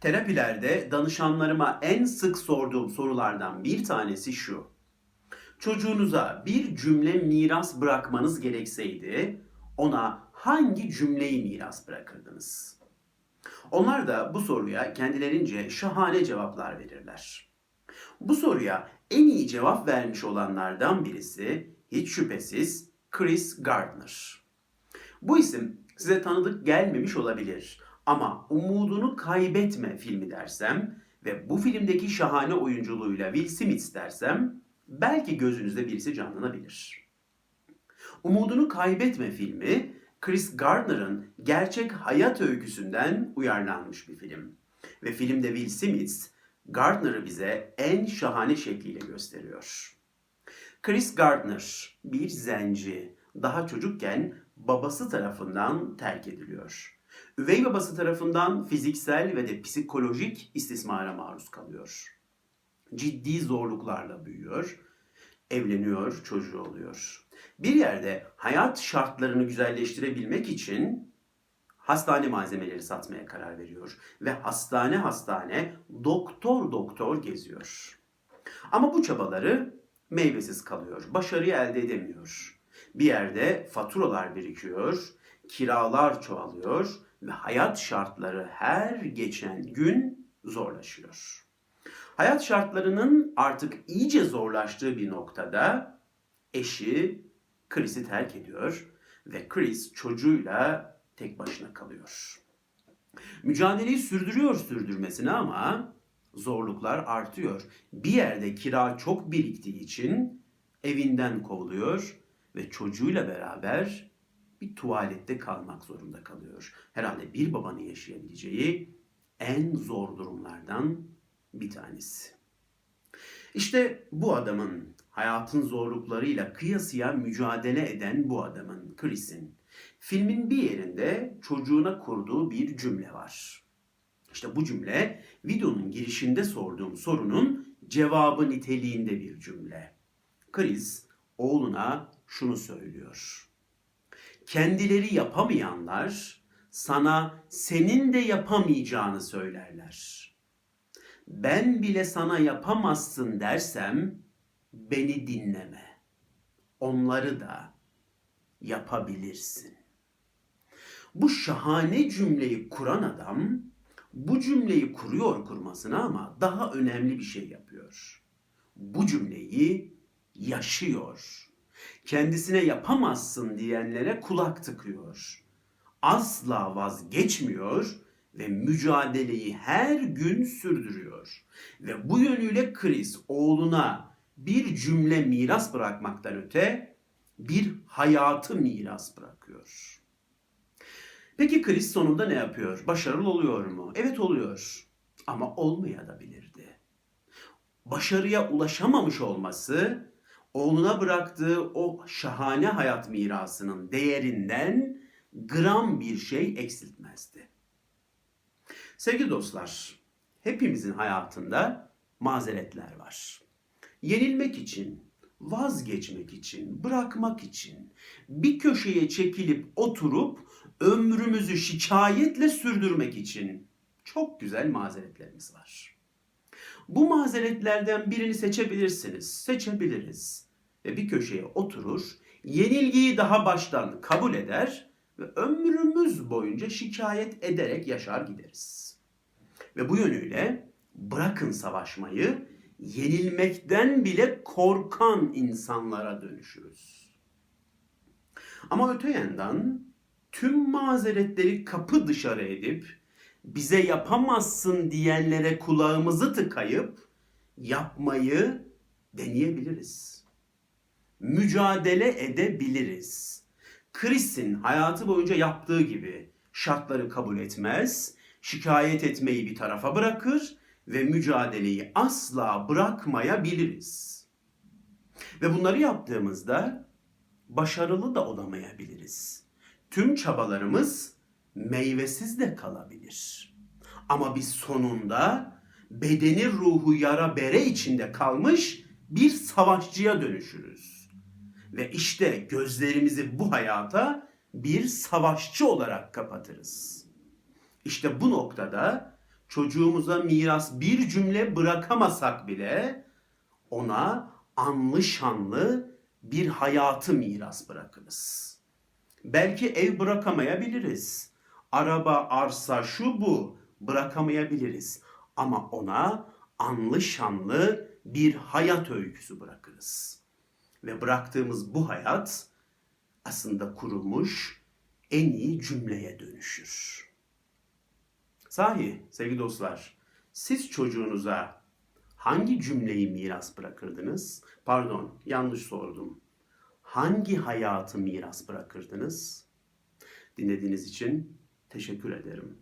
Terapilerde danışanlarıma en sık sorduğum sorulardan bir tanesi şu. Çocuğunuza bir cümle miras bırakmanız gerekseydi ona hangi cümleyi miras bırakırdınız? Onlar da bu soruya kendilerince şahane cevaplar verirler. Bu soruya en iyi cevap vermiş olanlardan birisi hiç şüphesiz Chris Gardner. Bu isim size tanıdık gelmemiş olabilir ama Umudunu Kaybetme filmi dersem ve bu filmdeki şahane oyunculuğuyla Will Smith dersem belki gözünüzde birisi canlanabilir. Umudunu Kaybetme filmi Chris Gardner'ın gerçek hayat öyküsünden uyarlanmış bir film. Ve filmde Will Smith Gardner'ı bize en şahane şekliyle gösteriyor. Chris Gardner bir zenci, daha çocukken babası tarafından terk ediliyor. Üvey babası tarafından fiziksel ve de psikolojik istismara maruz kalıyor. Ciddi zorluklarla büyüyor, evleniyor, çocuğu oluyor. Bir yerde hayat şartlarını güzelleştirebilmek için hastane malzemeleri satmaya karar veriyor ve hastane hastane doktor doktor geziyor. Ama bu çabaları meyvesiz kalıyor. Başarıyı elde edemiyor. Bir yerde faturalar birikiyor, kiralar çoğalıyor ve hayat şartları her geçen gün zorlaşıyor. Hayat şartlarının artık iyice zorlaştığı bir noktada eşi Chris'i terk ediyor ve Chris çocuğuyla tek başına kalıyor. Mücadeleyi sürdürüyor sürdürmesine ama zorluklar artıyor. Bir yerde kira çok biriktiği için evinden kovuluyor ve çocuğuyla beraber bir tuvalette kalmak zorunda kalıyor. Herhalde bir babanın yaşayabileceği en zor durumlardan bir tanesi. İşte bu adamın hayatın zorluklarıyla kıyasıya mücadele eden bu adamın Chris'in filmin bir yerinde çocuğuna kurduğu bir cümle var. İşte bu cümle videonun girişinde sorduğum sorunun cevabı niteliğinde bir cümle. Chris oğluna şunu söylüyor. Kendileri yapamayanlar sana senin de yapamayacağını söylerler. Ben bile sana yapamazsın dersem beni dinleme. Onları da yapabilirsin. Bu şahane cümleyi kuran adam bu cümleyi kuruyor kurmasına ama daha önemli bir şey yapıyor. Bu cümleyi yaşıyor. Kendisine yapamazsın diyenlere kulak tıkıyor. Asla vazgeçmiyor ve mücadeleyi her gün sürdürüyor. Ve bu yönüyle Chris oğluna bir cümle miras bırakmaktan öte bir hayatı miras bırakıyor. Peki Chris sonunda ne yapıyor? Başarılı oluyor mu? Evet oluyor. Ama olmayabilirdi. Başarıya ulaşamamış olması oğluna bıraktığı o şahane hayat mirasının değerinden gram bir şey eksiltmezdi. Sevgili dostlar, hepimizin hayatında mazeretler var. Yenilmek için, vazgeçmek için, bırakmak için bir köşeye çekilip oturup ömrümüzü şikayetle sürdürmek için çok güzel mazeretlerimiz var. Bu mazeretlerden birini seçebilirsiniz, seçebiliriz. Ve bir köşeye oturur, yenilgiyi daha baştan kabul eder ve ömrümüz boyunca şikayet ederek yaşar gideriz. Ve bu yönüyle bırakın savaşmayı, yenilmekten bile korkan insanlara dönüşürüz. Ama öte yandan tüm mazeretleri kapı dışarı edip bize yapamazsın diyenlere kulağımızı tıkayıp yapmayı deneyebiliriz. Mücadele edebiliriz. Chris'in hayatı boyunca yaptığı gibi şartları kabul etmez, şikayet etmeyi bir tarafa bırakır ve mücadeleyi asla bırakmayabiliriz. Ve bunları yaptığımızda başarılı da olamayabiliriz. Tüm çabalarımız meyvesiz de kalabilir. Ama biz sonunda bedeni ruhu yara bere içinde kalmış bir savaşçıya dönüşürüz. Ve işte gözlerimizi bu hayata bir savaşçı olarak kapatırız. İşte bu noktada çocuğumuza miras bir cümle bırakamasak bile ona anlı şanlı bir hayatı miras bırakırız. Belki ev bırakamayabiliriz. Araba, arsa, şu bu bırakamayabiliriz. Ama ona anlı şanlı bir hayat öyküsü bırakırız. Ve bıraktığımız bu hayat aslında kurulmuş en iyi cümleye dönüşür. Sahi sevgili dostlar, siz çocuğunuza hangi cümleyi miras bırakırdınız? Pardon, yanlış sordum. Hangi hayatı miras bırakırdınız? Dinlediğiniz için teşekkür ederim.